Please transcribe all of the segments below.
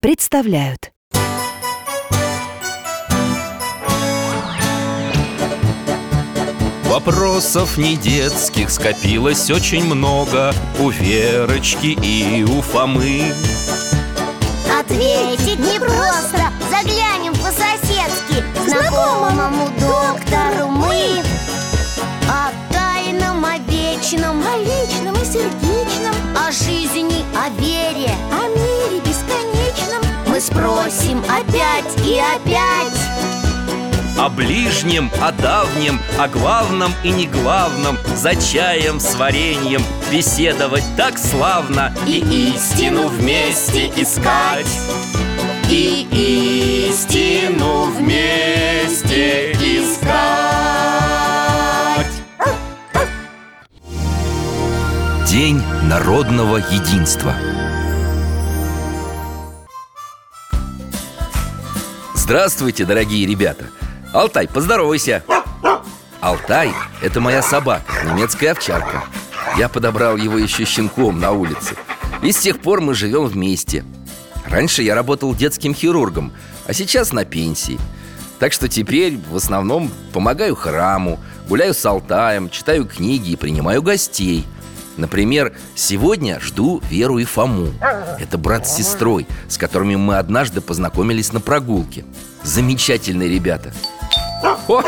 представляют. Вопросов не детских скопилось очень много У Верочки и у Фомы. Ответить непросто Заглянем по-соседски. Знакомому Мы спросим опять и опять. О ближнем, о давнем, о главном и не главном За чаем с вареньем беседовать так славно И истину вместе искать. И истину вместе искать. День народного единства Здравствуйте, дорогие ребята! Алтай, поздоровайся! Алтай – это моя собака, немецкая овчарка. Я подобрал его еще щенком на улице. И с тех пор мы живем вместе. Раньше я работал детским хирургом, а сейчас на пенсии. Так что теперь в основном помогаю храму Гуляю с Алтаем, читаю книги и принимаю гостей Например, сегодня жду Веру и Фому Это брат с сестрой, с которыми мы однажды познакомились на прогулке. Замечательные ребята. О,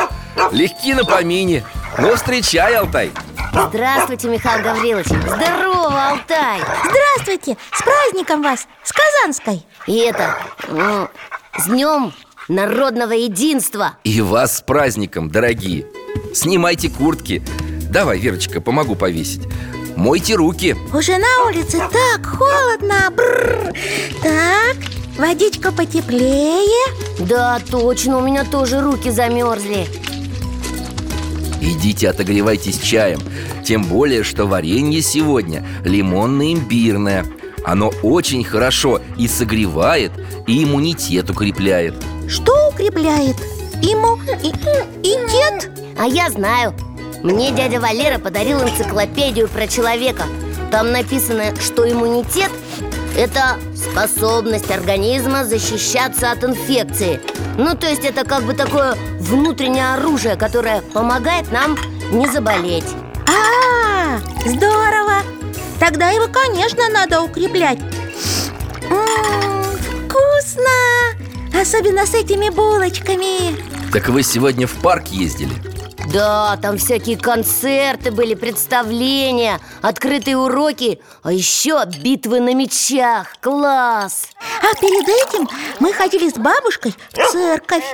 легки на помине. Ну, встречай, Алтай. Здравствуйте, Михаил Гаврилович. Здорово, Алтай. Здравствуйте! С праздником вас! С Казанской! И это, ну, с днем народного единства. И вас с праздником, дорогие. Снимайте куртки. Давай, Верочка, помогу повесить Мойте руки. Уже на улице так холодно. Бррр. Так, водичка потеплее. Да, точно, у меня тоже руки замерзли. Идите отогревайтесь чаем. Тем более, что варенье сегодня лимонно-имбирное. Оно очень хорошо и согревает, и иммунитет укрепляет. Что укрепляет? Ему и, и дед? А я знаю Мне дядя Валера подарил энциклопедию про человека Там написано, что иммунитет – это способность организма защищаться от инфекции Ну, то есть это как бы такое внутреннее оружие, которое помогает нам не заболеть А, здорово! Тогда его, конечно, надо укреплять М, Вкусно! Особенно с этими булочками Так вы сегодня в парк ездили? Да, там всякие концерты были, представления, открытые уроки А еще битвы на мечах, класс! А перед этим мы ходили с бабушкой в церковь.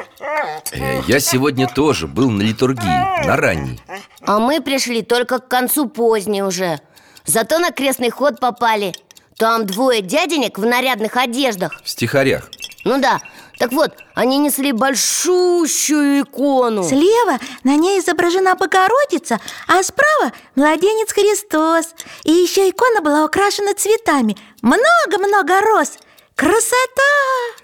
Э, Я сегодня тоже был на литургии, на ранней. А мы пришли только к концу поздней уже. Зато на крестный ход попали. Там двое дяденек в нарядных одеждах. В стихарях. Ну да, так вот, они несли большущую икону. Слева на ней изображена Богородица, а справа младенец Христос. И еще икона была украшена цветами. Много-много роз. Красота!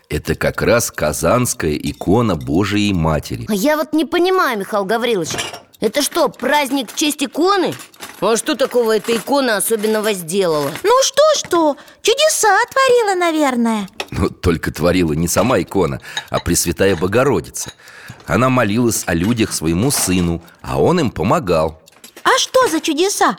Это как раз казанская икона Божией Матери. А я вот не понимаю, Михаил Гаврилович Это что, праздник в честь иконы? А что такого эта икона особенного сделала? Ну что-что, чудеса творила, наверное. Но только творила не сама икона, а Пресвятая Богородица. Она молилась о людях своему сыну, а он им помогал. А что за чудеса?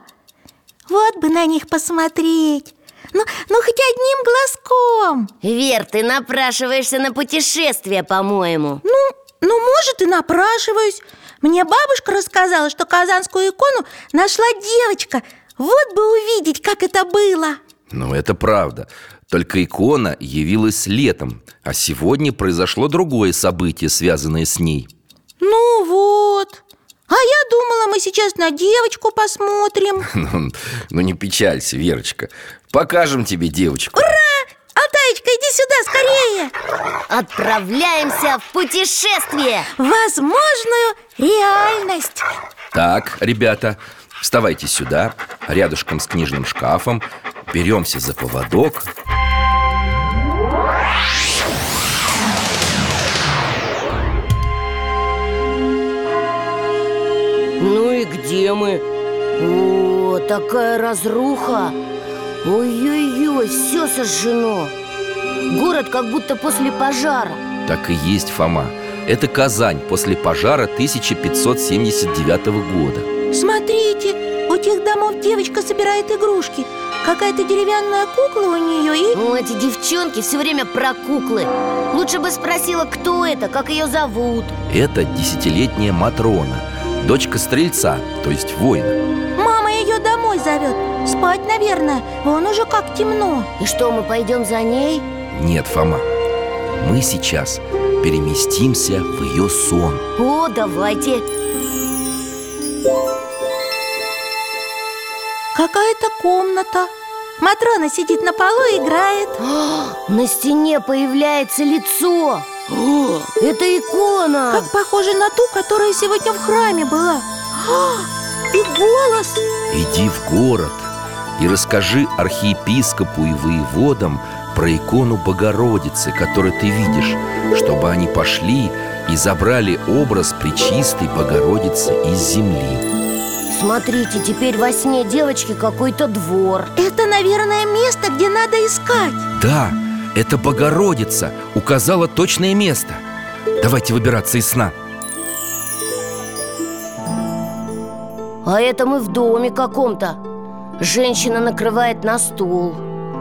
Вот бы на них посмотреть. Ну, ну хоть одним глазком. Вер, ты напрашиваешься на путешествие, по-моему. Ну, ну, может, и напрашиваюсь. Мне бабушка рассказала, что казанскую икону нашла девочка. Вот бы увидеть, как это было Ну, это правда. Только икона явилась летом А сегодня произошло другое событие, связанное с ней. Ну вот. А я думала, мы сейчас на девочку посмотрим. Ну, ну не печалься, Верочка. Покажем тебе девочку. Ура! Алтаечка, иди сюда скорее! Отправляемся в путешествие! Возможную реальность Так, ребята, вставайте сюда, рядышком с книжным шкафом Беремся за поводок Ну и где мы? О, такая разруха Ой-ой-ой, все сожжено Город как будто после пожара. Так и есть, Фома. Это Казань после пожара 1579 года. Смотрите, у тех домов девочка собирает игрушки. Какая-то деревянная кукла у нее и... Ну, эти девчонки все время про куклы. Лучше бы спросила, кто это, как ее зовут. Это десятилетняя Матрона Дочка стрельца, то есть воина. Мама ее домой зовет Спать, наверное, вон уже как темно. И что, мы пойдем за ней? Нет, Фома. Мы сейчас переместимся в ее сон. О, давайте. Какая-то комната. Матрона сидит на полу и играет. На стене появляется лицо. О, Это икона. Как похоже на ту, которая сегодня в храме была. А, И голос. Иди в город и расскажи архиепископу и воеводам про икону Богородицы, которую ты видишь, чтобы они пошли и забрали образ Пречистой Богородицы из земли. Смотрите, теперь во сне девочки какой-то двор Это, наверное, место, где надо искать Да, это Богородица указала точное место. Давайте выбираться из сна. А это мы в доме каком-то Женщина накрывает на стол.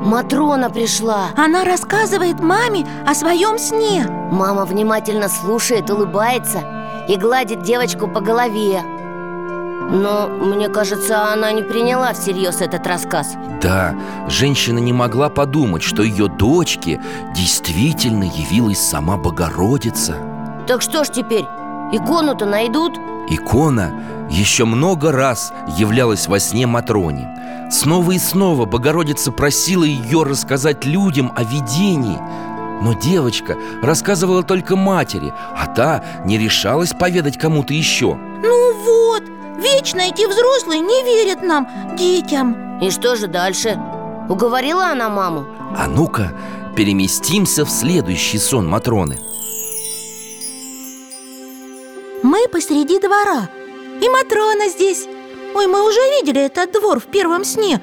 Матрона пришла. Она рассказывает маме о своем сне. Мама внимательно слушает, улыбается И гладит девочку по голове. Но, мне кажется, она не приняла всерьез этот рассказ. Да, женщина не могла подумать, что ее дочке действительно явилась сама Богородица. Так что ж теперь, икону-то найдут? Икона еще много раз являлась во сне Матроне Снова и снова Богородица просила ее рассказать людям о видении Но девочка рассказывала только матери А та не решалась поведать кому-то еще Ну вот, вечно эти взрослые не верят нам, детям И что же дальше? Уговорила она маму? А ну-ка, переместимся в следующий сон Матроны посреди двора. И Матрона здесь. Ой, мы уже видели этот двор в первом сне.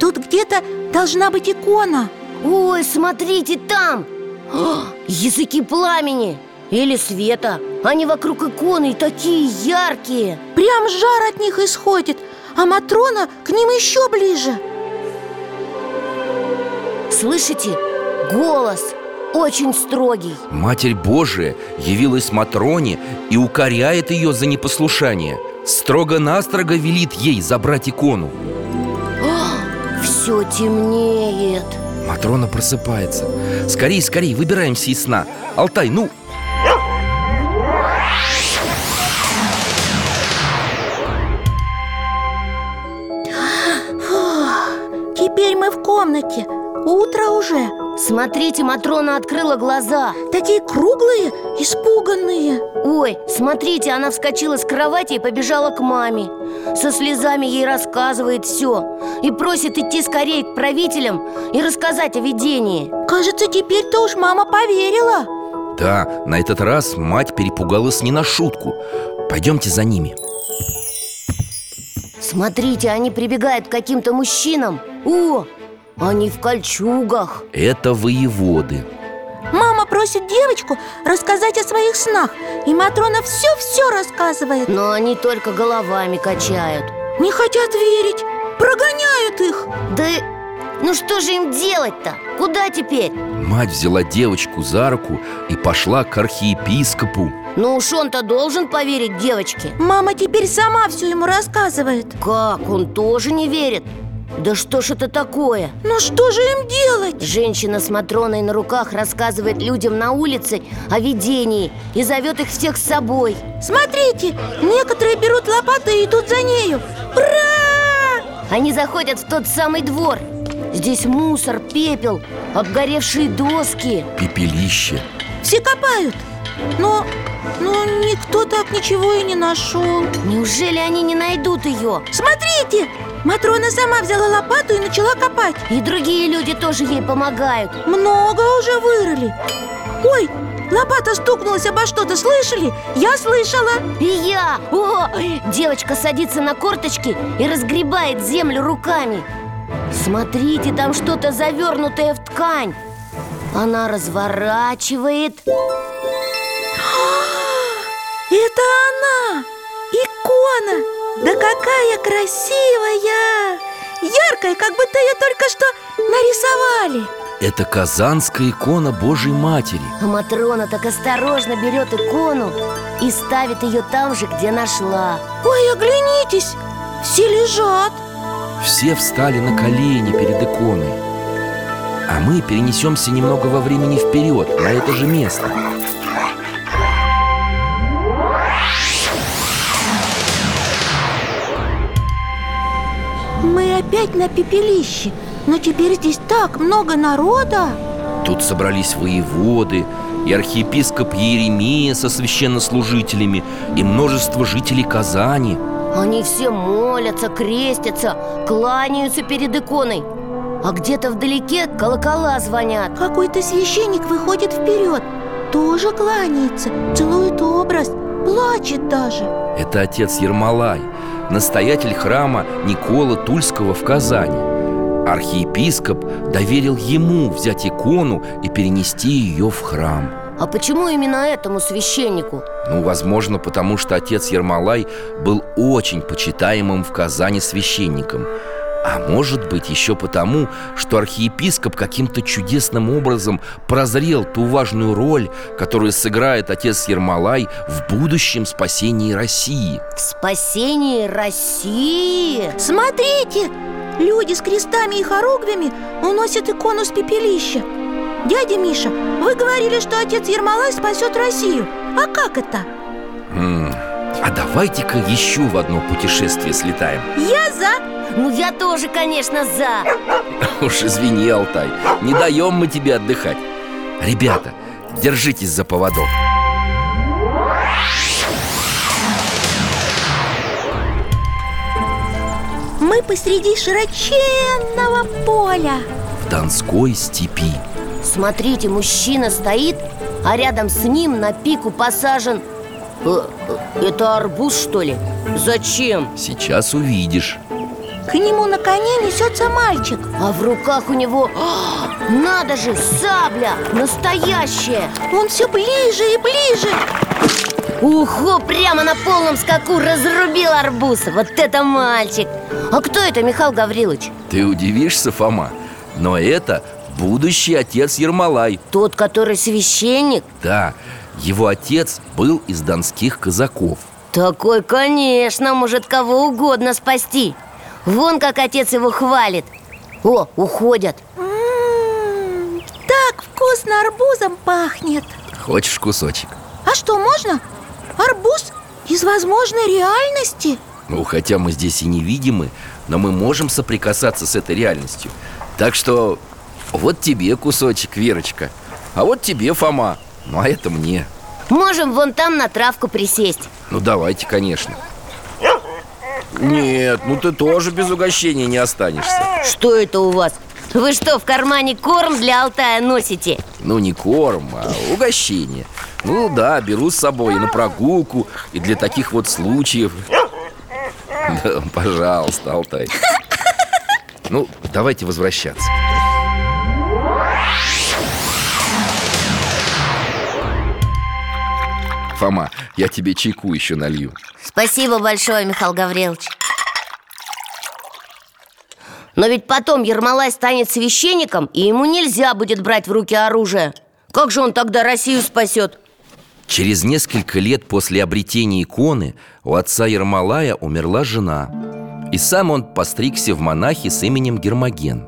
Тут где-то должна быть икона. Ой, смотрите там! О, языки пламени или света. Они вокруг иконы такие яркие. Прям жар от них исходит. А Матрона к ним еще ближе. Слышите? Голос очень строгий. Матерь Божия явилась Матроне и укоряет ее за непослушание. Строго-настрого велит ей забрать икону. Все темнеет. Матрона просыпается. Скорей, скорей, выбираемся из сна. Алтай, ну, Смотрите, Матрона открыла глаза. Такие круглые, испуганные. Ой, смотрите, она вскочила с кровати и побежала к маме. Со слезами ей рассказывает все И просит идти скорее к правителям и рассказать о видении. Кажется, теперь-то уж мама поверила. Да, на этот раз мать перепугалась не на шутку. Пойдемте за ними. Смотрите, они прибегают к каким-то мужчинам. О, они в кольчугах. Это воеводы. Мама просит девочку рассказать о своих снах. И Матрона все-все рассказывает. Но они только головами качают. Не хотят верить. Прогоняют их. Да ну что же им делать-то? Куда теперь? Мать взяла девочку за руку и пошла к архиепископу. Ну уж он-то должен поверить девочке. Мама теперь сама все ему рассказывает. Как? Он тоже не верит? Да что ж это такое? Ну что же им делать? Женщина с Матроной на руках рассказывает людям на улице о видении И зовет их всех с собой Смотрите, некоторые берут лопаты и идут за нею Ура! Они заходят в тот самый двор Здесь мусор, пепел, обгоревшие доски Пепелище Все копают Но, но никто так ничего и не нашел Неужели они не найдут ее? Смотрите! Матрона сама взяла лопату и начала копать И другие люди тоже ей помогают Много уже вырыли Ой, лопата стукнулась обо что-то, слышали? Я слышала И я! О! Девочка садится на корточки и разгребает землю руками Смотрите, там что-то завернутое в ткань Она разворачивает Это она! Икона! Да какая красивая! Яркая, как будто ее только что нарисовали. Это казанская икона Божьей Матери. А Матрона так осторожно берет икону и ставит ее там же, где нашла. Ой, оглянитесь! Все лежат. Все встали на колени перед иконой. А мы перенесемся немного во времени вперед, на это же место опять на пепелище. Но теперь здесь так много народа. Тут собрались воеводы и архиепископ Еремия со священнослужителями И множество жителей Казани. Они все молятся, крестятся, кланяются перед иконой. А где-то вдалеке колокола звонят. Какой-то священник выходит вперед Тоже кланяется, целует образ Плачет даже. Это отец Ермолай, настоятель храма Никола Тульского в Казани. Архиепископ доверил ему взять икону и перенести ее в храм. А почему именно этому священнику? Ну, возможно, потому что отец Ермолай был очень почитаемым в Казани священником А может быть еще потому, что архиепископ каким-то чудесным образом прозрел ту важную роль, которую сыграет отец Ермолай в будущем спасении России В спасении России? Смотрите! Люди с крестами и хоругвями уносят икону с пепелища Дядя Миша, вы говорили, что отец Ермолай спасет Россию А как это? М, А давайте-ка еще в одно путешествие слетаем Я за! Ну я тоже, конечно, за. Уж извини, Алтай, не даем мы тебе отдыхать. Ребята, держитесь за поводок. Мы посреди широченного поля. В Донской степи. Смотрите, мужчина стоит, а рядом с ним на пику посажен Э, э, Это арбуз, что ли? Зачем? Сейчас увидишь К нему на коне несется мальчик. А в руках у него, а, надо же, сабля, настоящая. Он все ближе и ближе. Ухо, прямо на полном скаку разрубил арбуз. Вот это мальчик. А кто это, Михаил Гаврилович? Ты удивишься, Фома, но это будущий отец Ермолай. Тот, который священник? Да, его отец был из донских казаков. Такой, конечно, может кого угодно спасти Вон как отец его хвалит. О, уходят. М, Так вкусно арбузом пахнет. Хочешь кусочек? А что, можно? Арбуз из возможной реальности? Ну, хотя мы здесь и не видимы, но мы можем соприкасаться с этой реальностью. Так что вот тебе кусочек, Верочка. А вот тебе, Фома. Ну, а это мне. Можем вон там на травку присесть. Ну, давайте, конечно Нет, ну ты тоже без угощения не останешься. Что это у вас? Вы что, в кармане корм для Алтая носите? Ну, не корм, а угощение. Ну да, беру с собой и на прогулку, и для таких вот случаев. Да, пожалуйста, Алтай. Ну, давайте возвращаться. Фома, я тебе чайку еще налью. Спасибо большое, Михаил Гаврилович. Но ведь потом Ермолай станет священником И ему нельзя будет брать в руки оружие. Как же он тогда Россию спасет? Через несколько лет после обретения иконы у отца Ермолая умерла жена. И сам он постригся в монахи с именем Гермоген.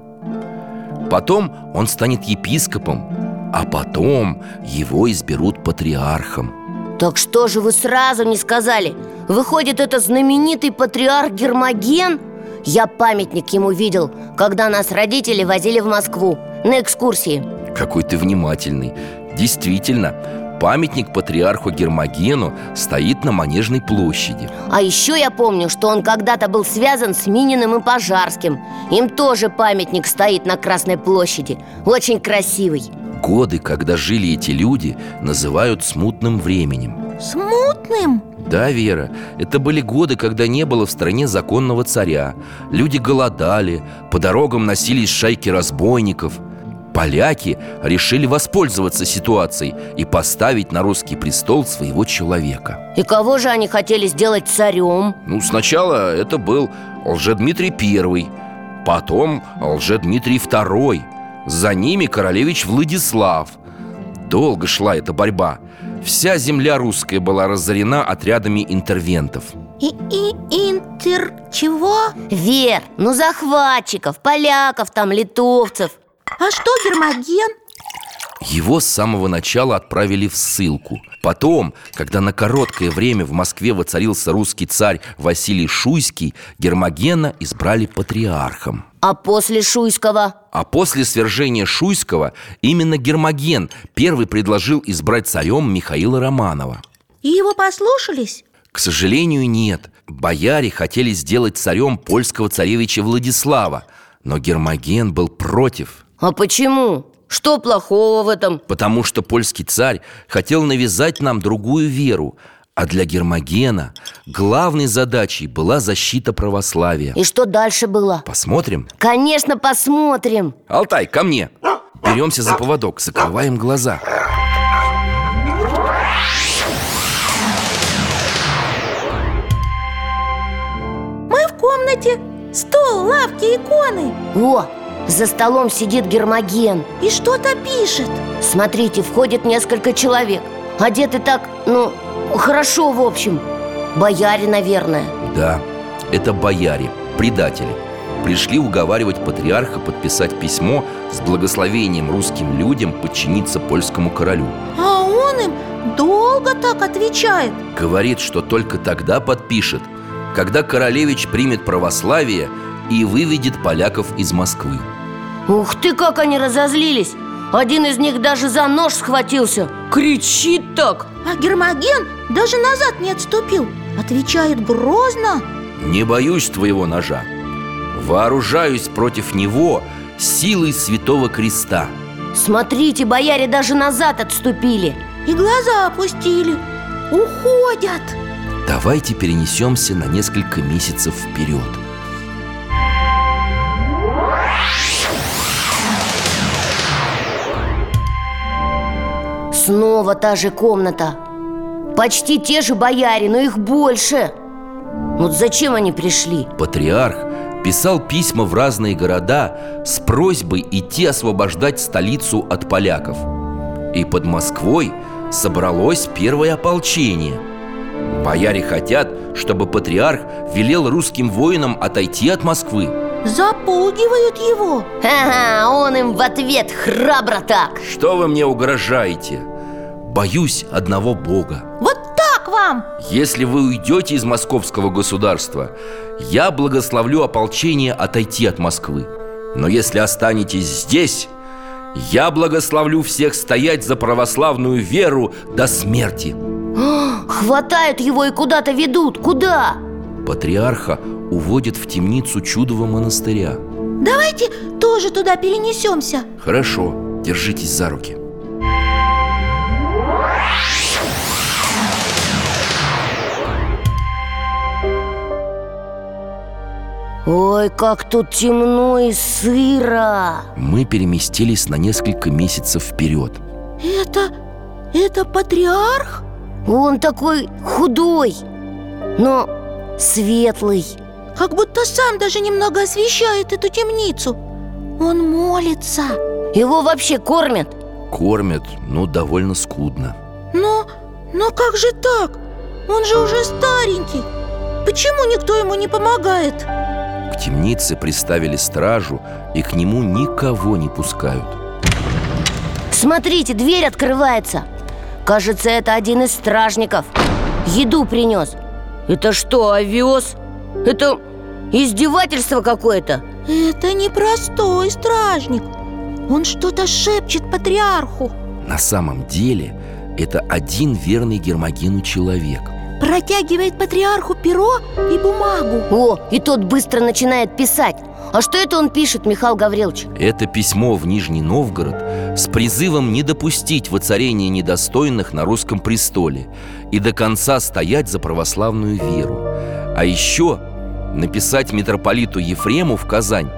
Потом он станет епископом А потом его изберут патриархом Так что же вы сразу не сказали? Выходит, это знаменитый патриарх Гермоген? Я памятник ему видел, когда нас родители возили в Москву на экскурсии. Какой ты внимательный. Действительно, памятник патриарху Гермогену стоит на Манежной площади. А еще я помню, что он когда-то был связан с Мининым и Пожарским. Им тоже памятник стоит на Красной площади. Очень красивый Годы, когда жили эти люди, называют смутным временем. Смутным? Да, Вера, это были годы, когда не было в стране законного царя. Люди голодали, по дорогам носились шайки разбойников. Поляки решили воспользоваться ситуацией и поставить на русский престол своего человека. И кого же они хотели сделать царем? Ну, сначала это был Лжедмитрий I Потом Лжедмитрий II За ними королевич Владислав. Долго шла эта борьба. Вся земля русская была разорена отрядами интервентов. И, и интер... чего? Вер, ну захватчиков, поляков там, литовцев. А что Гермоген? Его с самого начала отправили в ссылку. Потом, когда на короткое время в Москве воцарился русский царь Василий Шуйский Гермогена избрали патриархом А после Шуйского? А после свержения Шуйского именно Гермоген первый предложил избрать царем Михаила Романова И его послушались? К сожалению, нет Бояре хотели сделать царем польского царевича Владислава Но Гермоген был против А почему? Что плохого в этом? Потому что польский царь хотел навязать нам другую веру А для Гермогена главной задачей была защита православия. И что дальше было? Посмотрим. Конечно, посмотрим. Алтай, ко мне. Беремся за поводок, закрываем глаза. Мы в комнате. Стол, лавки, иконы. О, за столом сидит Гермоген. И что-то пишет. Смотрите, входит несколько человек. Одеты так, ну, хорошо в общем. Бояре, наверное. Да, это бояре, предатели. Пришли уговаривать патриарха подписать письмо с благословением русским людям подчиниться польскому королю. А он им долго так отвечает. Говорит, что только тогда подпишет, когда королевич примет православие и выведет поляков из Москвы. Ух ты, как они разозлились Один из них даже за нож схватился. Кричит так. А Гермоген даже назад не отступил. Отвечает грозно. Не боюсь твоего ножа. Вооружаюсь против него силой святого креста Смотрите, бояре даже назад отступили. И глаза опустили. Уходят. Давайте перенесемся на несколько месяцев вперед Снова та же комната. Почти те же бояре, но их больше. Вот зачем они пришли? Патриарх писал письма в разные города с просьбой идти освобождать столицу от поляков. И под Москвой собралось первое ополчение. Бояре хотят, чтобы патриарх велел русским воинам отойти от Москвы. Запугивают его. Ага, он им в ответ храбро так. Что вы мне угрожаете? Боюсь одного Бога. Вот так вам! Если вы уйдете из московского государства Я благословлю ополчение отойти от Москвы. Но если останетесь здесь Я благословлю всех стоять за православную веру до смерти. Хватают его и куда-то ведут. Куда? Патриарха уводят в темницу чудового монастыря. Давайте тоже туда перенесемся. Хорошо, держитесь за руки Ой, как тут темно и сыро Мы переместились на несколько месяцев вперед Это... это патриарх? Он такой худой, но светлый Как будто сам даже немного освещает эту темницу Он молится Его вообще кормят? Кормят, но довольно скудно Но... но как же так? Он же уже старенький Почему никто ему не помогает? Темнице приставили стражу И к нему никого не пускают. Смотрите, дверь открывается. Кажется, это один из стражников. Еду принес Это что, овес? Это... Издевательство какое-то? Это непростой стражник. Он что-то шепчет патриарху. На самом деле это один верный Гермогену человек Протягивает патриарху перо и бумагу О, и тот быстро начинает писать А что это он пишет, Михаил Гаврилович? Это письмо в Нижний Новгород с призывом не допустить воцарения недостойных на русском престоле и до конца стоять за православную веру. А еще написать митрополиту Ефрему в Казань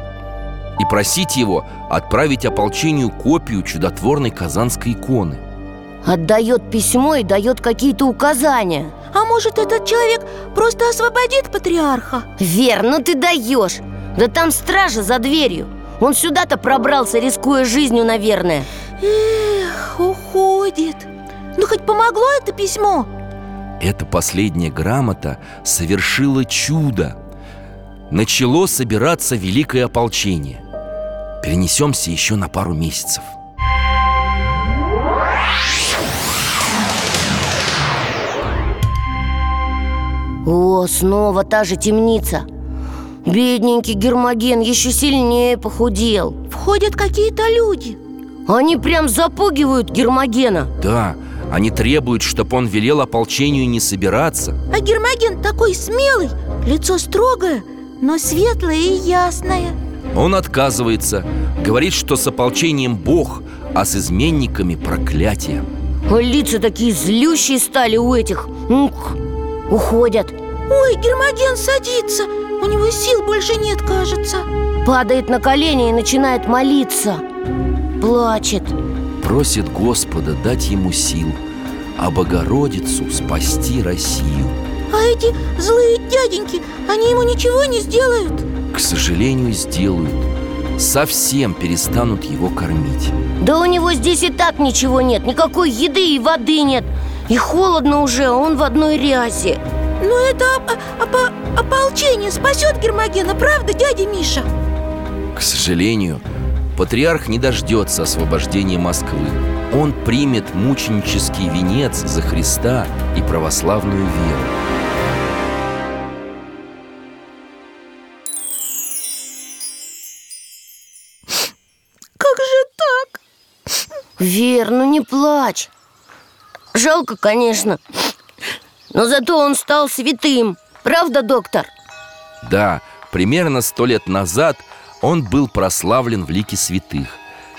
и просить его отправить ополчению копию чудотворной казанской иконы. Отдает письмо и дает какие-то указания А может этот человек просто освободит патриарха? Вер, ну ты даешь Да там стража за дверью Он сюда-то пробрался, рискуя жизнью, наверное Эх, уходит Ну хоть помогло это письмо? Эта последняя грамота совершила чудо. Начало собираться великое ополчение. Перенесемся еще на пару месяцев. О, снова та же темница. Бедненький Гермоген еще сильнее похудел. Входят какие-то люди. Они прям запугивают Гермогена. Да, они требуют, чтобы он велел ополчению не собираться. А Гермоген такой смелый Лицо строгое, но светлое и ясное. Он отказывается, говорит, что с ополчением Бог, а с изменниками проклятие. А лица такие злющие стали у этих. Ух, Уходят Ой, Гермоген садится У него сил больше нет, кажется Падает на колени и начинает молиться Плачет Просит Господа дать ему сил, а Богородицу спасти Россию. А эти злые дяденьки, они ему ничего не сделают? К сожалению, сделают. Совсем перестанут его кормить. Да у него здесь и так ничего нет Никакой еды и воды нет И холодно уже, а он в одной рясе Но это оп- опо- ополчение спасет Гермогена, правда, дядя Миша? К сожалению, патриарх не дождется освобождения Москвы. Он примет мученический венец за Христа и православную веру. Как же так? Вер, ну не плачь Жалко, конечно. Но зато он стал святым. Правда, доктор? Да, примерно сто лет назад он был прославлен в лике святых,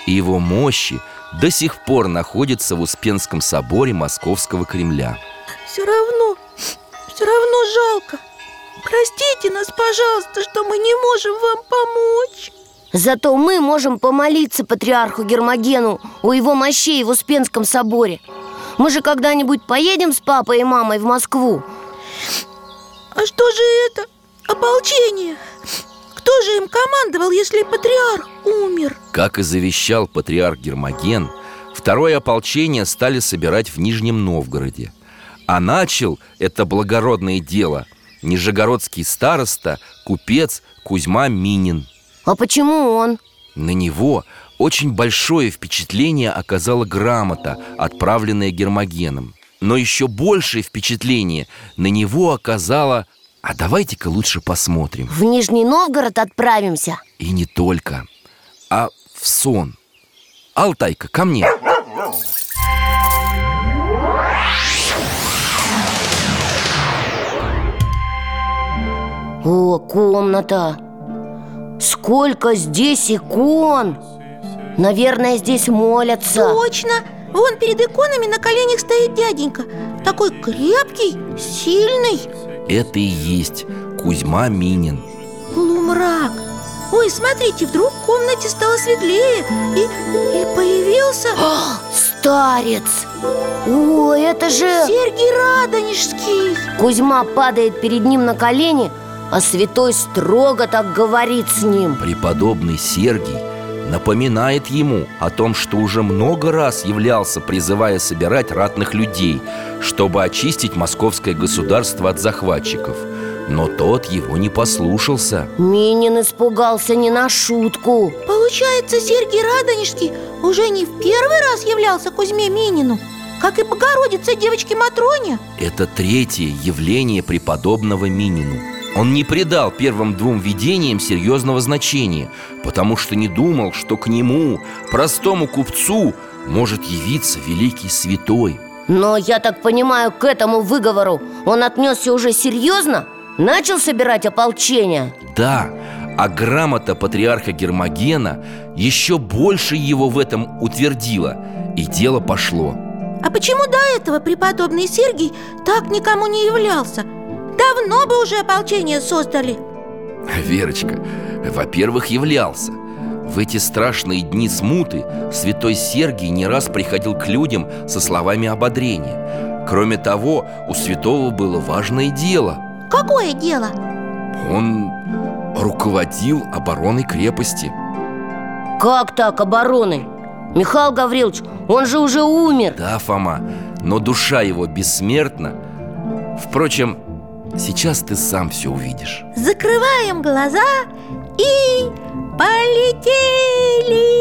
и его мощи до сих пор находятся в Успенском соборе Московского Кремля. Все равно, все равно жалко. Простите нас, пожалуйста, что мы не можем вам помочь. Зато мы можем помолиться патриарху Гермогену у его мощей в Успенском соборе Мы же когда-нибудь поедем с папой и мамой в Москву А что же это? Ополчение Кто же им командовал, если патриарх умер? Как и завещал патриарх Гермоген, второе ополчение стали собирать в Нижнем Новгороде. А начал это благородное дело нижегородский староста, купец Кузьма Минин. А почему он? На него очень большое впечатление оказала грамота, отправленная Гермогеном. Но еще большее впечатление на него оказала... А давайте-ка лучше посмотрим. В Нижний Новгород отправимся И не только, а в сон. Алтайка, ко мне. О, комната Сколько здесь икон Наверное, здесь молятся. Точно! Вон перед иконами на коленях стоит дяденька. Такой крепкий, сильный. Это и есть Кузьма Минин. Полумрак. Ой, смотрите, вдруг в комнате стало светлее И, и появился Старец. О, это же Сергий Радонежский. Кузьма падает перед ним на колени А святой строго так говорит с ним. Преподобный Сергий напоминает ему о том, что уже много раз являлся, призывая собирать ратных людей, чтобы очистить московское государство от захватчиков. Но тот его не послушался. Минин испугался не на шутку Получается, Сергий Радонежский уже не в первый раз являлся Кузьме Минину Как и Богородица девочке Матроне Это третье явление преподобного Минину. Он не придал первым двум видениям серьезного значения Потому что не думал, что к нему, простому купцу, может явиться великий святой Но я так понимаю, к этому выговору он отнесся уже серьезно? Начал собирать ополчение? Да, а грамота патриарха Гермогена еще больше его в этом утвердила И дело пошло А почему до этого преподобный Сергий так никому не являлся? Давно бы уже ополчение создали. Верочка, во-первых, являлся. В эти страшные дни смуты Святой Сергий не раз приходил к людям со словами ободрения. Кроме того, у святого было важное дело. Какое дело? Он руководил обороной крепости. Как так обороной? Михаил Гаврилович, он же уже умер. Да, Фома, но душа его бессмертна. Впрочем, сейчас ты сам все увидишь. Закрываем глаза и полетели!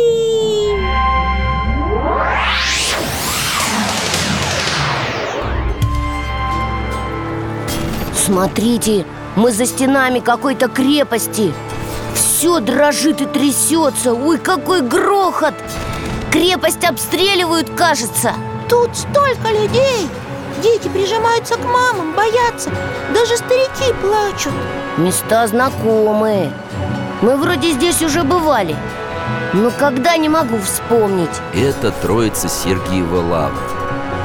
Смотрите, мы за стенами какой-то крепости. Все дрожит и трясется Ой, какой грохот! Крепость обстреливают, кажется. Тут столько людей! Дети прижимаются к мамам, боятся. Даже старики плачут. Места знакомые Мы вроде здесь уже бывали. Но когда не могу вспомнить. Это Троица Сергиева Лавра.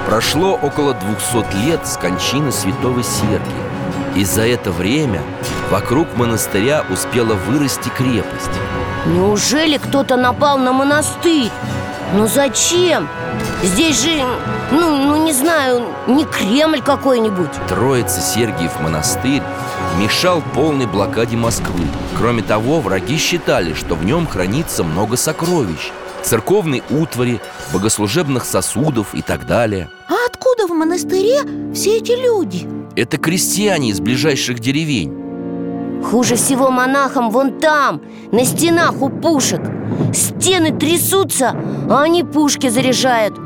Прошло около 200 лет с кончины святого Сергия. И за это время вокруг монастыря успела вырасти крепость. Неужели кто-то напал на монастырь? Ну зачем? Здесь же, ну, ну не знаю, не Кремль какой-нибудь. Троица Сергиев монастырь мешал полной блокаде Москвы. Кроме того, враги считали, что в нем хранится много сокровищ. Церковной утвари, богослужебных сосудов и так далее. А откуда в монастыре все эти люди? Это крестьяне из ближайших деревень. Хуже всего монахам вон там, на стенах у пушек. Стены трясутся, а они пушки заряжают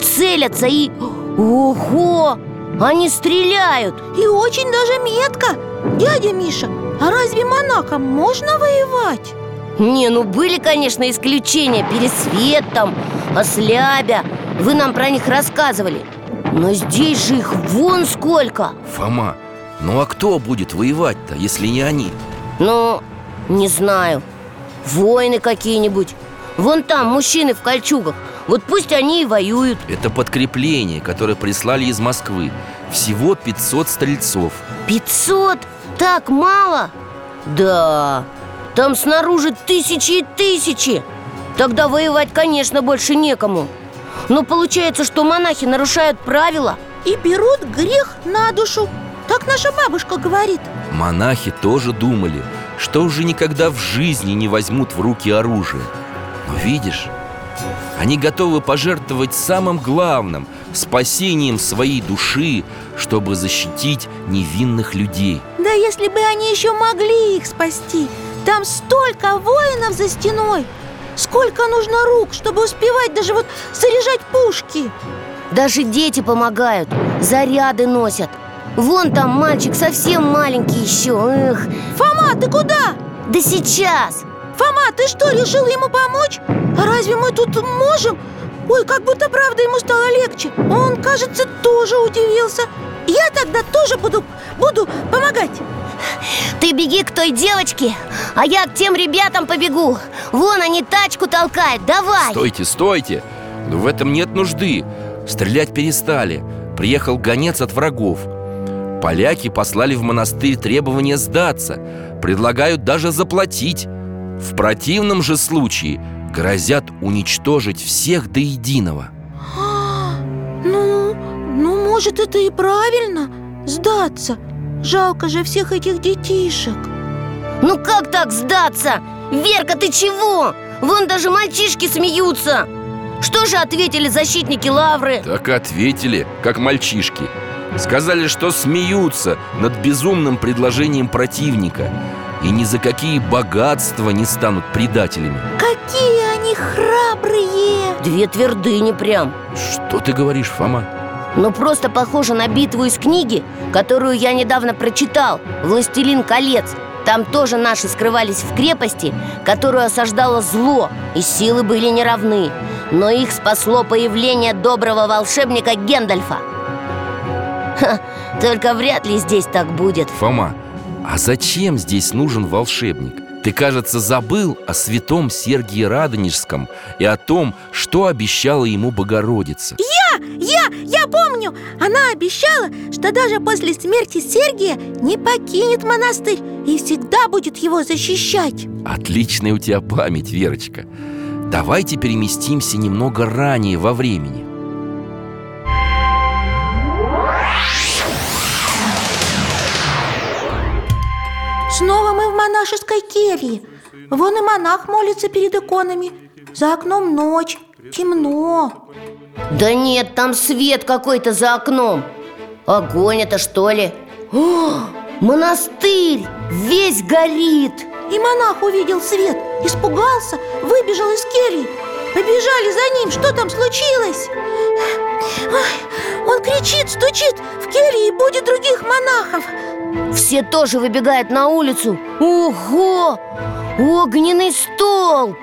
Целятся и... Ого! Они стреляют! И очень даже метко! Дядя Миша, а разве монахам можно воевать? Не, ну были, конечно, исключения Пересвет там, Ослябя. Вы нам про них рассказывали. Но здесь же их вон сколько! Фома, ну а кто будет воевать-то, если не они? Ну, не знаю. Воины какие-нибудь. Вон там мужчины в кольчугах Вот пусть они и воюют. Это подкрепление, которое прислали из Москвы. Всего 500 стрельцов. 500? Так мало? Да, там снаружи тысячи и тысячи. Тогда воевать, конечно, больше некому. Но получается, что монахи нарушают правила И берут грех на душу. Так наша бабушка говорит. Монахи тоже думали, что уже никогда в жизни не возьмут в руки оружие. Но видишь, они готовы пожертвовать самым главным Спасением своей души, чтобы защитить невинных людей. Да если бы они еще могли их спасти! Там столько воинов за стеной! Сколько нужно рук, чтобы успевать даже вот заряжать пушки! Даже дети помогают, заряды носят. Вон там мальчик совсем маленький еще Эх, Фома, ты куда? да сейчас Фома, ты что, решил ему помочь? А разве мы тут можем? Ой, как будто правда ему стало легче. Он, кажется, тоже удивился. Я тогда тоже буду, буду помогать. Ты беги к той девочке, а я к тем ребятам побегу. Вон они тачку толкают, давай. Стойте, стойте! Но в этом нет нужды. Стрелять перестали. Приехал гонец от врагов. Поляки послали в монастырь требование сдаться. Предлагают даже заплатить В противном же случае грозят уничтожить всех до единого А, Ну, ну, может, это и правильно Сдаться Жалко же всех этих детишек Ну как так сдаться? Верка, ты чего? Вон даже мальчишки смеются Что же ответили защитники Лавры? Так ответили, как мальчишки Сказали, что смеются над безумным предложением противника И ни за какие богатства не станут предателями. Какие они храбрые! Две твердыни прям. Что ты говоришь, Фома? но просто похоже на битву из книги, которую я недавно прочитал. «Властелин колец» Там тоже наши скрывались в крепости, которую осаждало зло, и силы были неравны. Но их спасло появление доброго волшебника Гендальфа. Ха, Только вряд ли здесь так будет. Фома, а зачем здесь нужен волшебник? Ты, кажется, забыл о святом Сергии Радонежском и о том, что обещала ему Богородица. Я, я, я помню! Она обещала, что даже после смерти Сергия не покинет монастырь И всегда будет его защищать. Отличная у тебя память, Верочка. Давайте переместимся немного ранее во времени Снова мы в монашеской келье Вон и монах молится перед иконами За окном ночь, темно Да нет, там свет какой-то за окном Огонь это что ли? О, монастырь! Весь горит! И монах увидел свет, испугался, выбежал из кельи Побежали за ним, что там случилось? Ой, он кричит, стучит в келье и будет других монахов Все тоже выбегают на улицу Ого! Огненный столб!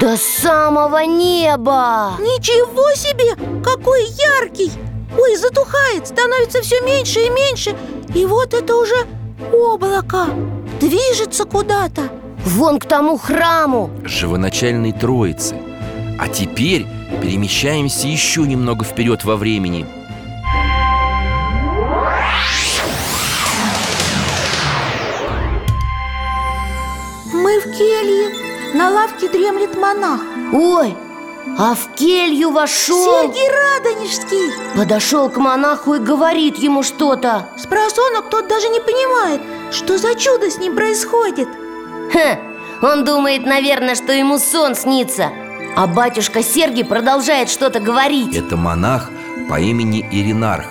До самого неба! Ничего себе! Какой яркий! Ой, затухает, становится все меньше и меньше И вот это уже облако Движется куда-то Вон к тому храму Живоначальной Троицы А теперь перемещаемся еще немного вперед во времени келье. На лавке дремлет монах. Ой, а в келью вошел Сергий Радонежский. Подошел к монаху и говорит ему что-то. С просонок тот даже не понимает Что за чудо с ним происходит. Ха, он думает, наверное, что ему сон снится. А батюшка Сергий продолжает что-то говорить. Это монах по имени Иринарх.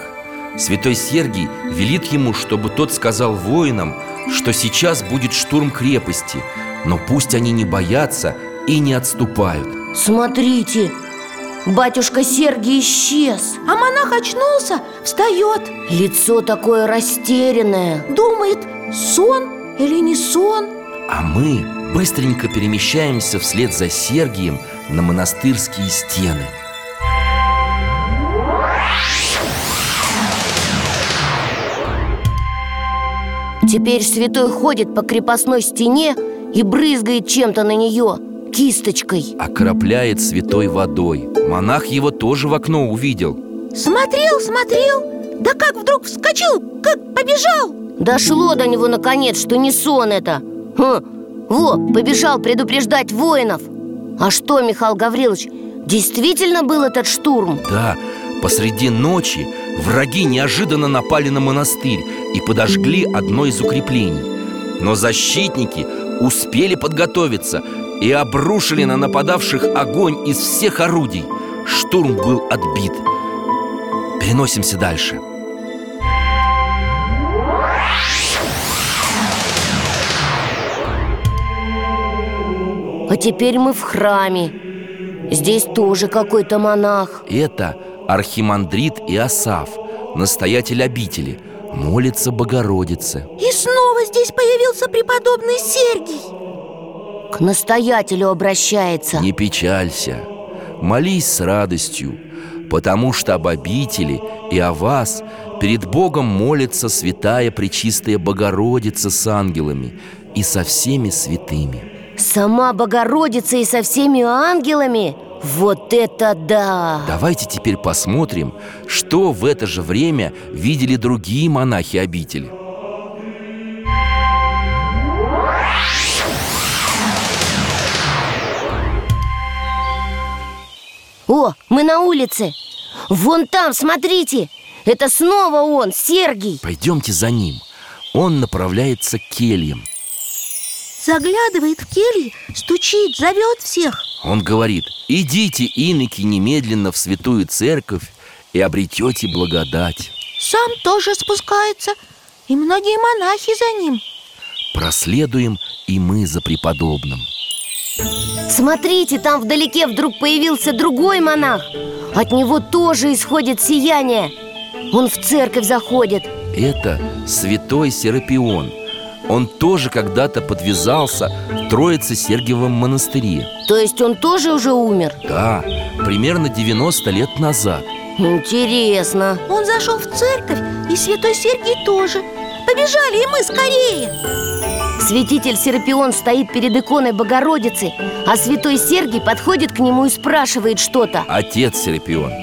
Святой Сергий велит ему, чтобы тот сказал воинам, что сейчас будет штурм крепости Но пусть они не боятся и не отступают. Смотрите, батюшка Сергий исчез. А монах очнулся, встает. Лицо такое растерянное. Думает, сон или не сон. А мы быстренько перемещаемся вслед за Сергием на монастырские стены. Теперь святой ходит по крепостной стене и брызгает чем-то на нее Кисточкой. Окропляет святой водой. Монах его тоже в окно увидел. Смотрел, смотрел. Да как вдруг вскочил, как побежал. Дошло до него наконец, что не сон это. Хм. Во, побежал предупреждать воинов. А что, Михаил Гаврилович, действительно был этот штурм? Да, посреди ночи враги неожиданно напали на монастырь И подожгли одно из укреплений. Но защитники успели подготовиться И обрушили на нападавших огонь из всех орудий. Штурм был отбит. Переносимся дальше. А теперь мы в храме. Здесь тоже какой-то монах. Это архимандрит Иосаф, настоятель обители Молится Богородице. И снова здесь появился преподобный Сергий. К настоятелю обращается. Не печалься, молись с радостью Потому что об обители и о вас Перед Богом молится святая Пречистая Богородица с ангелами И со всеми святыми. Сама Богородица и со всеми ангелами? Вот это да! Давайте теперь посмотрим, что в это же время видели другие монахи обители О, мы на улице! Вон там, смотрите! Это снова он, Сергий! Пойдемте за ним. Он направляется к кельям Заглядывает в кельи, стучит, зовет всех. Он говорит, идите, иноки, немедленно в святую церковь И обретете благодать Сам тоже спускается И многие монахи за ним. Проследуем и мы за преподобным. Смотрите, там вдалеке вдруг появился другой монах. От него тоже исходит сияние. Он в церковь заходит. Это святой Серапион Он тоже когда-то подвязался в Троице-Сергиевом монастыре. То есть он тоже уже умер? Да, примерно 90 лет назад. Интересно. Он зашел в церковь, и святой Сергий тоже. Побежали и мы скорее. Святитель Серапион стоит перед иконой Богородицы А святой Сергий подходит к нему и спрашивает что-то. Отец Серапион,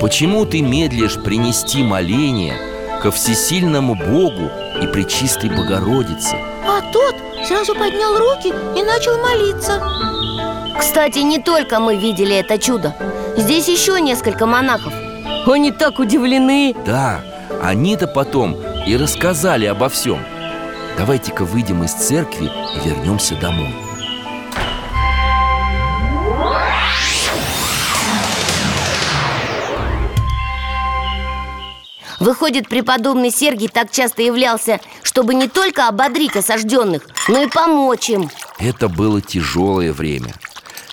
почему ты медлишь принести моление ко всесильному Богу и Пречистой Богородице? А тот сразу поднял руки и начал молиться. Кстати, не только мы видели это чудо. Здесь еще несколько монахов. Они так удивлены. Да, они-то потом и рассказали обо всем. Давайте-ка выйдем из церкви и вернемся домой Выходит, преподобный Сергий так часто являлся, чтобы не только ободрить осажденных, но и помочь им. Это было тяжелое время.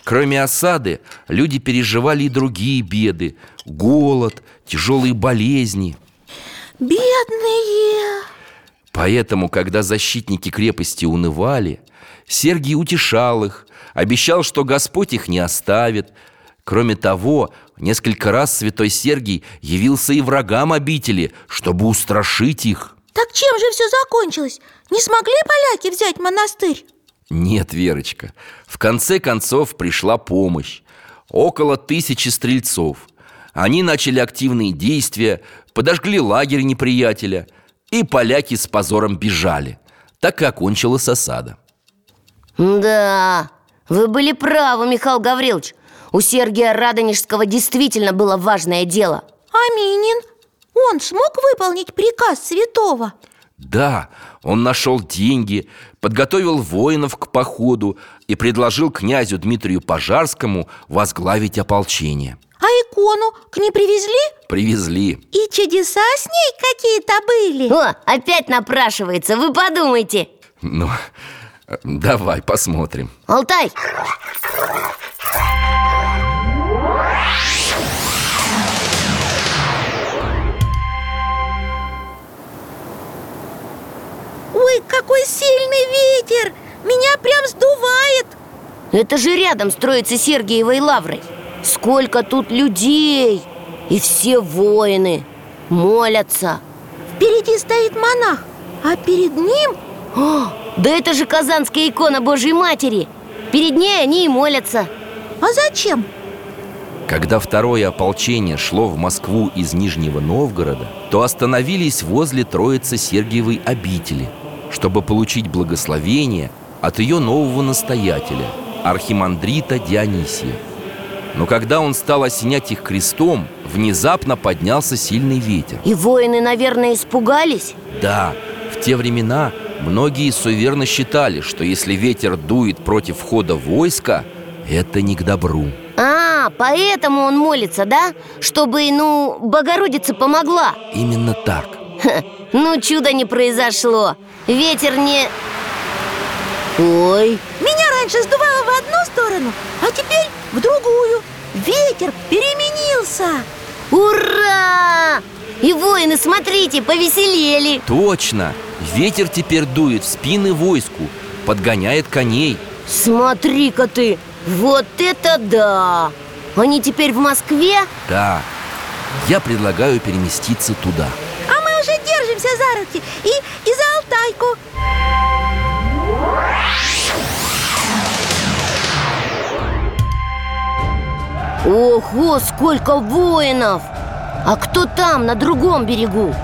Кроме осады, люди переживали и другие беды. Голод, тяжелые болезни. Бедные! Поэтому, когда защитники крепости унывали, Сергий утешал их, обещал, что Господь их не оставит. Кроме того, несколько раз святой Сергий явился и врагам обители, чтобы устрашить их. Так чем же все закончилось? Не смогли поляки взять монастырь? Нет, Верочка, в конце концов пришла помощь. Около тысячи стрельцов. Они начали активные действия, подожгли лагерь неприятеля, и поляки с позором бежали. Так и окончилась осада. Да, вы были правы, Михаил Гаврилович У Сергия Радонежского действительно было важное дело А Минин? Он смог выполнить приказ святого? Да, он нашел деньги, подготовил воинов к походу и предложил князю Дмитрию Пожарскому возглавить ополчение. А икону к ней привезли? Привезли. И чудеса с ней какие-то были? О, опять напрашивается, вы подумайте Ну, давай посмотрим. Алтай, Ой, какой сильный ветер! Меня прям сдувает! Это же рядом строится Сергиевой лаврой Сколько тут людей! И все воины Молятся. Впереди стоит монах, а перед ним... О, Да это же Казанская икона Божьей Матери Перед ней они и молятся А зачем? Когда второе ополчение шло в Москву из Нижнего Новгорода, то остановились возле Троицы Сергиевой обители, чтобы получить благословение от ее нового настоятеля, архимандрита Дионисия. Но когда он стал осенять их крестом, внезапно поднялся сильный ветер. И воины, наверное, испугались Да, в те времена многие суеверно считали, что если ветер дует против входа войска, это не к добру. А, поэтому он молится, да? Чтобы, ну, Богородица помогла Именно так. Ха, Ну, чудо не произошло Ветер не... Ой, Меня раньше сдувало в одну сторону, а теперь в другую Ветер переменился ура! И воины, смотрите, повеселели Точно! Ветер теперь дует в спины войску, подгоняет коней. Смотри-ка ты, вот это да! Они теперь в Москве? Да, я предлагаю переместиться туда. А мы уже держимся за руки и, и за Алтайку Ого, сколько воинов! А кто там, на другом берегу?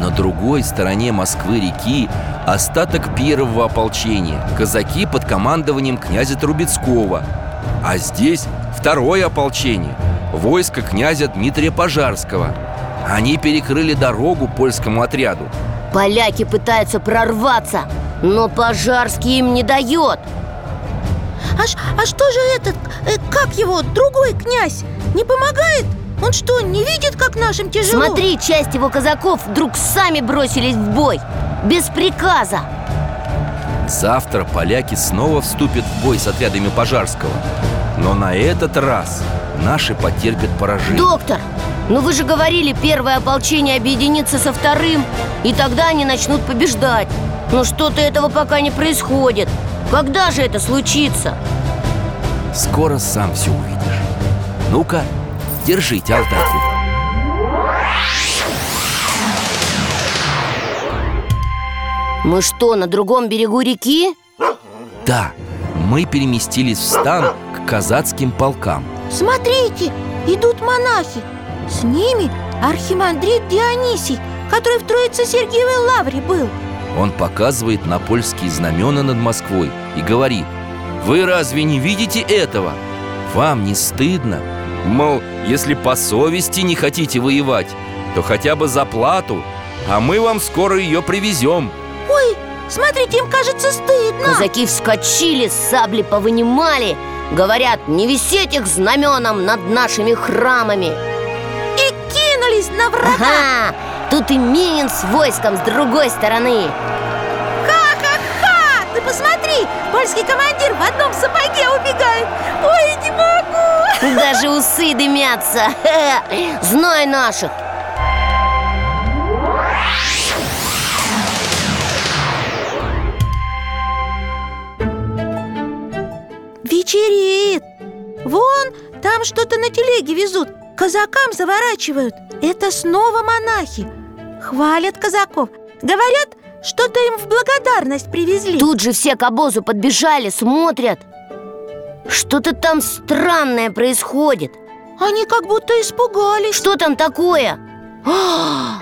На другой стороне Москвы-реки остаток первого ополчения. Казаки под командованием князя Трубецкого. А здесь второе ополчение. Войско князя Дмитрия Пожарского. Они перекрыли дорогу польскому отряду. Поляки пытаются прорваться Но Пожарский им не дает. А, а что же этот, э, как его, другой князь? Не помогает? Он что, не видит, как нашим тяжело? Смотри, часть его казаков вдруг сами бросились в бой. Без приказа. Завтра поляки снова вступят в бой с отрядами Пожарского. Но на этот раз наши потерпят поражение. Доктор, Ну вы же говорили, первое ополчение объединится со вторым И тогда они начнут побеждать. Но что-то этого пока не происходит. Когда же это случится? Скоро сам все увидишь. Ну-ка, держите Алтайку Мы что, на другом берегу реки? Да, мы переместились в стан к казацким полкам Смотрите, идут монахи С ними архимандрит Дионисий Который в Троице-Сергиевой лавре был Он показывает на польские знамена над Москвой и говорит Вы разве не видите этого? Вам не стыдно? Мол, если по совести не хотите воевать, то хотя бы за плату А мы вам скоро ее привезем Ой, смотрите, им кажется стыдно. Казаки вскочили, сабли повынимали Говорят, не висеть их знаменом над нашими храмами. И кинулись на врага. Ага, тут и Минин с войском с другой стороны. Ха-ха-ха! Ты посмотри, польский командир в одном сапоге убегает. Ой, не могу Даже усы дымятся. Знай наших. Вечереет. Вон, там что-то на телеге везут. Казакам заворачивают. Это снова монахи. Хвалят казаков. Говорят, что-то им в благодарность привезли. Тут же все к обозу подбежали, смотрят Что-то там странное происходит. Они как будто испугались. Что там такое? А,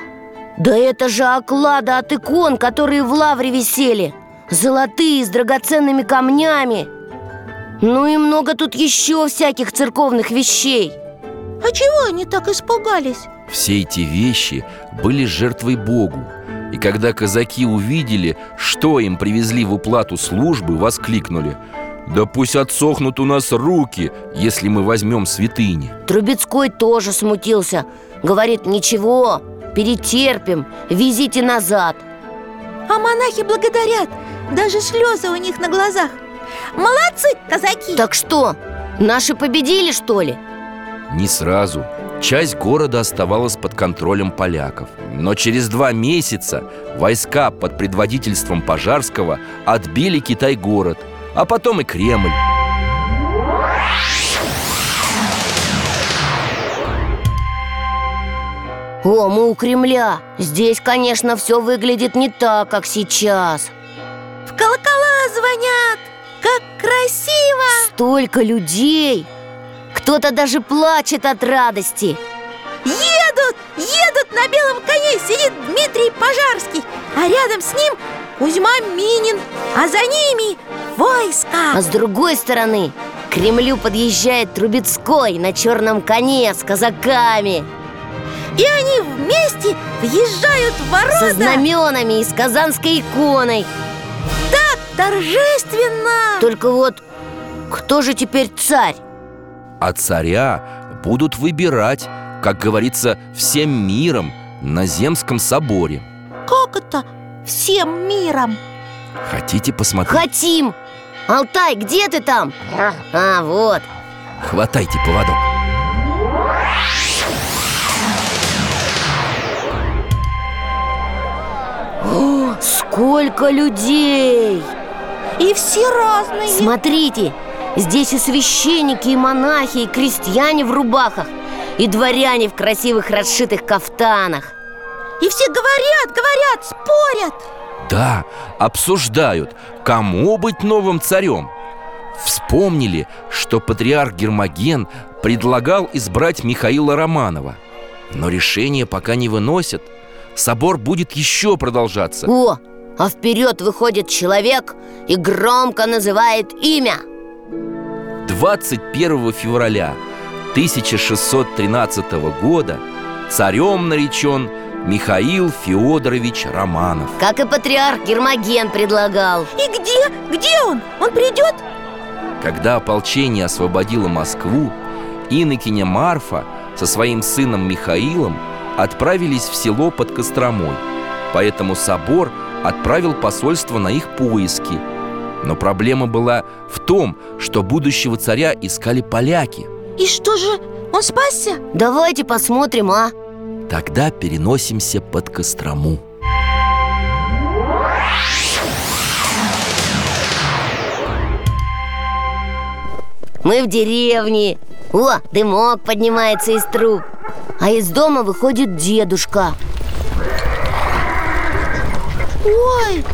да это же оклады от икон, которые в лавре висели. Золотые, с драгоценными камнями. Ну и много тут еще всяких церковных вещей. А чего они так испугались? Все эти вещи были жертвой Богу. И когда казаки увидели, что им привезли в уплату службы, воскликнули Да пусть отсохнут у нас руки, если мы возьмем святыни. Трубецкой тоже смутился. Говорит, ничего, перетерпим, везите назад. А монахи благодарят Даже слезы у них на глазах. Молодцы, казаки! Так что, наши победили, что ли? Не сразу. Часть города оставалась под контролем поляков. Но через два месяца войска под предводительством Пожарского отбили Китай-город А потом и Кремль О, мы у Кремля Здесь, конечно, все выглядит не так, как сейчас В колокола звонят! Как красиво! Столько людей Кто-то даже плачет от радости Едут! Едут на белом коне Сидит Дмитрий Пожарский А рядом с ним Кузьма Минин А за ними войска А с другой стороны к Кремлю подъезжает Трубецкой на черном коне с казаками И они вместе въезжают в ворота Со знаменами и с казанской иконой Так торжественно Только вот кто же теперь царь? А царя будут выбирать, как говорится, всем миром на Земском соборе Как это? Всем миром Хотите посмотреть? Хотим! Алтай, где ты там? А, вот. Хватайте поводок. О, Сколько людей! И все разные. Смотрите, здесь и священники, и монахи, и крестьяне в рубахах И дворяне в красивых расшитых кафтанах. И все говорят, говорят, спорят Да, обсуждают, кому быть новым царем. Вспомнили, что патриарх Гермоген предлагал избрать Михаила Романова Но решение пока не выносят. Собор будет еще продолжаться. О, а вперед выходит человек и громко называет имя. 21 февраля 1613 года царем наречен Михаил Федорович Романов Как и патриарх Гермоген предлагал И где? Где он? Он придет? Когда ополчение освободило Москву, инокиня Марфа со своим сыном Михаилом отправились в село под Костромой. Поэтому собор отправил посольство на их поиски. Но проблема была в том, что будущего царя искали поляки. И что же, Он спасся? Давайте посмотрим, а? Тогда переносимся под Кострому. Мы в деревне. О, дымок поднимается из труб. А из дома выходит дедушка. Ой,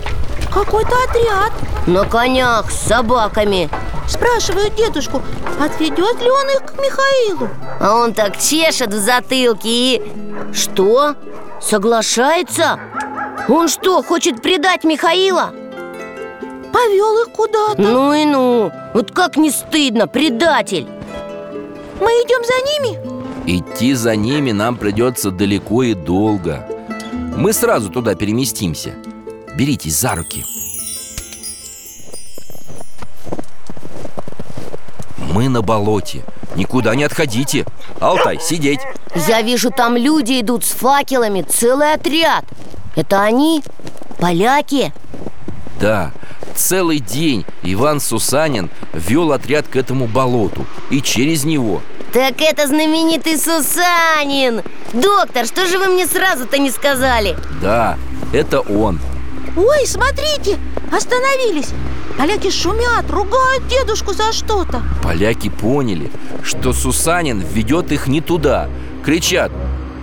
какой-то отряд. На конях с собаками Спрашивают дедушку, отведет ли он их к Михаилу А он так чешет в затылке и... Что? Соглашается? Он что, хочет предать Михаила? Повел их куда-то Ну и ну, вот как не стыдно, предатель Мы идем за ними? Идти за ними нам придется далеко и долго Мы сразу туда переместимся Беритесь за руки Мы на болоте. Никуда не отходите. Алтай, сидеть. Я вижу, там люди идут с факелами, целый отряд. Это они? Поляки? Да, целый день Иван Сусанин вел отряд к этому болоту И через него. Так это знаменитый Сусанин! Доктор, что же вы мне сразу-то не сказали? Да, это он. Ой, смотрите, остановились Поляки шумят, ругают дедушку за что-то. Поляки поняли, что Сусанин ведет их не туда. Кричат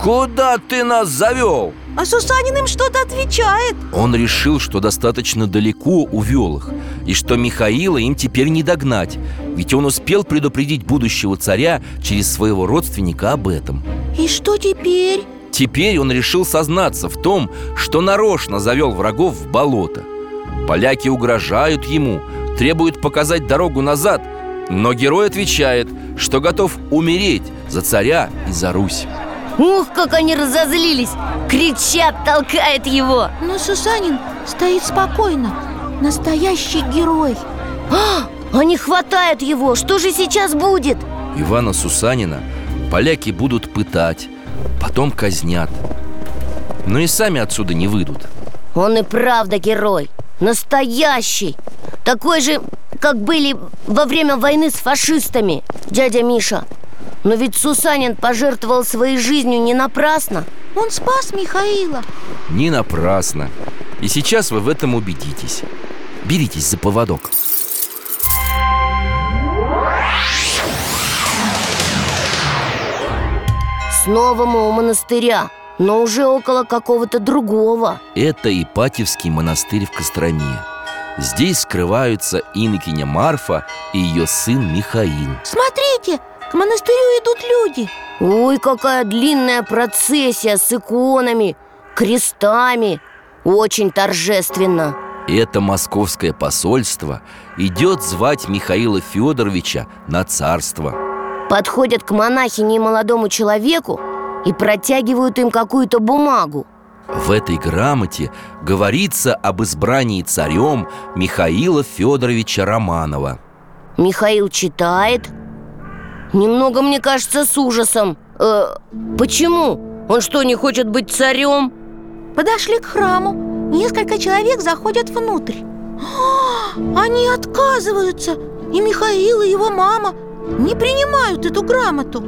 «Куда ты нас завел?» А Сусанин им что-то отвечает. Он решил, что достаточно далеко увел их И что Михаила им теперь не догнать Ведь он успел предупредить будущего царя через своего родственника об этом. И что теперь? Теперь он решил сознаться в том, что нарочно завел врагов в болото Поляки угрожают ему, требуют показать дорогу назад Но герой отвечает, что готов умереть за царя и за Русь. Ух, как они разозлились! Кричат, толкает его! Но Сусанин стоит спокойно Настоящий герой. А, Они хватают его, что же сейчас будет? Ивана Сусанина поляки будут пытать, потом казнят. Но и сами отсюда не выйдут. Он и правда герой Настоящий. Такой же, как были во время войны с фашистами Дядя Миша. Но ведь Сусанин пожертвовал своей жизнью не напрасно. Он спас Михаила. Не напрасно. И сейчас вы в этом убедитесь. Беритесь за поводок. Снова мы у монастыря Но уже около какого-то другого. Это Ипатьевский монастырь в Костроме. Здесь скрываются инокиня Марфа и ее сын Михаил. Смотрите, к монастырю идут люди. Ой, какая длинная процессия с иконами, крестами. Очень торжественно. Это московское посольство идет звать Михаила Федоровича на царство. Подходят к монахине и молодому человеку и протягивают им какую-то бумагу. В этой грамоте говорится об избрании царем Михаила Федоровича Романова. Михаил читает. Немного, мне кажется, с ужасом. Э, Почему? Он что, не хочет быть царем? Подошли к храму. Несколько человек заходят внутрь. А, Они отказываются. И Михаил, и его мама не принимают эту грамоту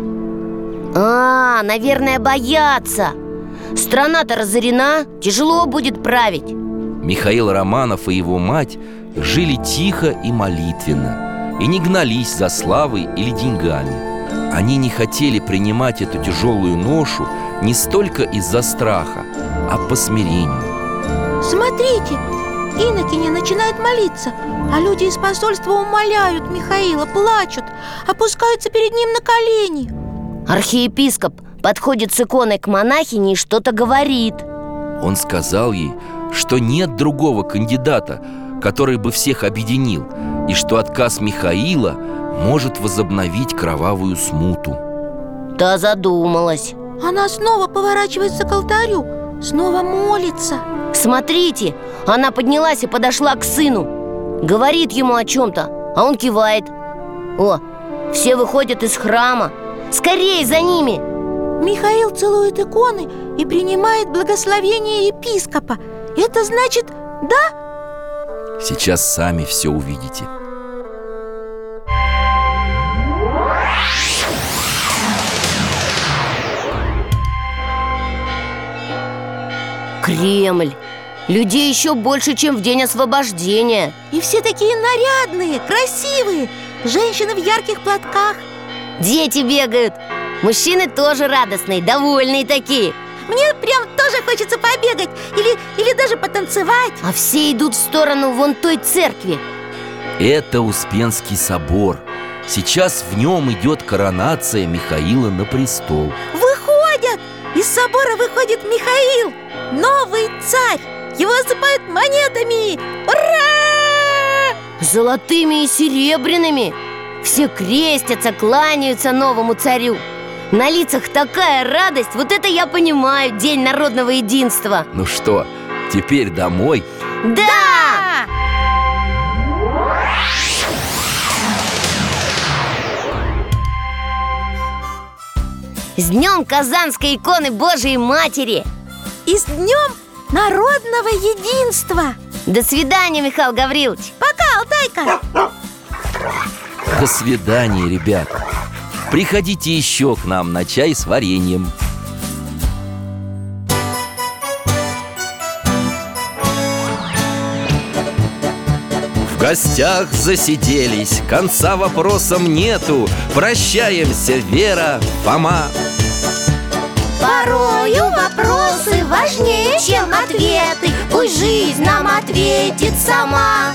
А, наверное, боятся. Страна-то разорена, тяжело будет править. Михаил Романов и его мать жили тихо и молитвенно И не гнались за славой или деньгами. Они не хотели принимать эту тяжелую ношу не столько из-за страха, а по смирению. Смотрите, инокиня начинает молиться А люди из посольства умоляют Михаила, плачут Опускаются перед ним на колени Архиепископ подходит с иконой к монахине и что-то говорит. Он сказал ей, что нет другого кандидата, который бы всех объединил И что отказ Михаила может возобновить кровавую смуту. Та задумалась. Она снова поворачивается к алтарю Снова молится. Смотрите, она поднялась и подошла к сыну. Говорит ему о чем-то, а он кивает. О, все выходят из храма Скорее за ними! Михаил целует иконы и принимает благословение епископа. Это значит «да»? Сейчас сами все увидите. Кремль! Людей еще больше, чем в день освобождения И все такие нарядные, красивые Женщины в ярких платках Дети бегают. Мужчины тоже радостные, довольные такие. Мне прям тоже хочется побегать Или, или даже потанцевать. А все идут в сторону вон той церкви. Это Успенский собор. Сейчас в нем идет коронация Михаила на престол. Выходят! Из собора выходит Михаил Новый царь. Его осыпают монетами. Ура! Золотыми и серебряными Все крестятся, кланяются новому царю На лицах такая радость Вот это я понимаю, День народного единства Ну что, теперь домой? Да! С днем Казанской иконы Божией Матери! И с днем народного единства До свидания, Михаил Гаврилович Пока, Алтайка До свидания, ребята Приходите еще к нам на чай с вареньем. В гостях засиделись, конца вопросам нету. Прощаемся, Вера, Фома. Порою вопросы важнее, чем ответы. Пусть жизнь нам ответит сама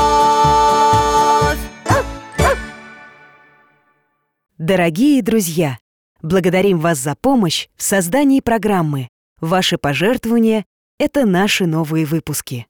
Дорогие друзья, благодарим вас за помощь в создании программы. Ваши пожертвования – это наши новые выпуски.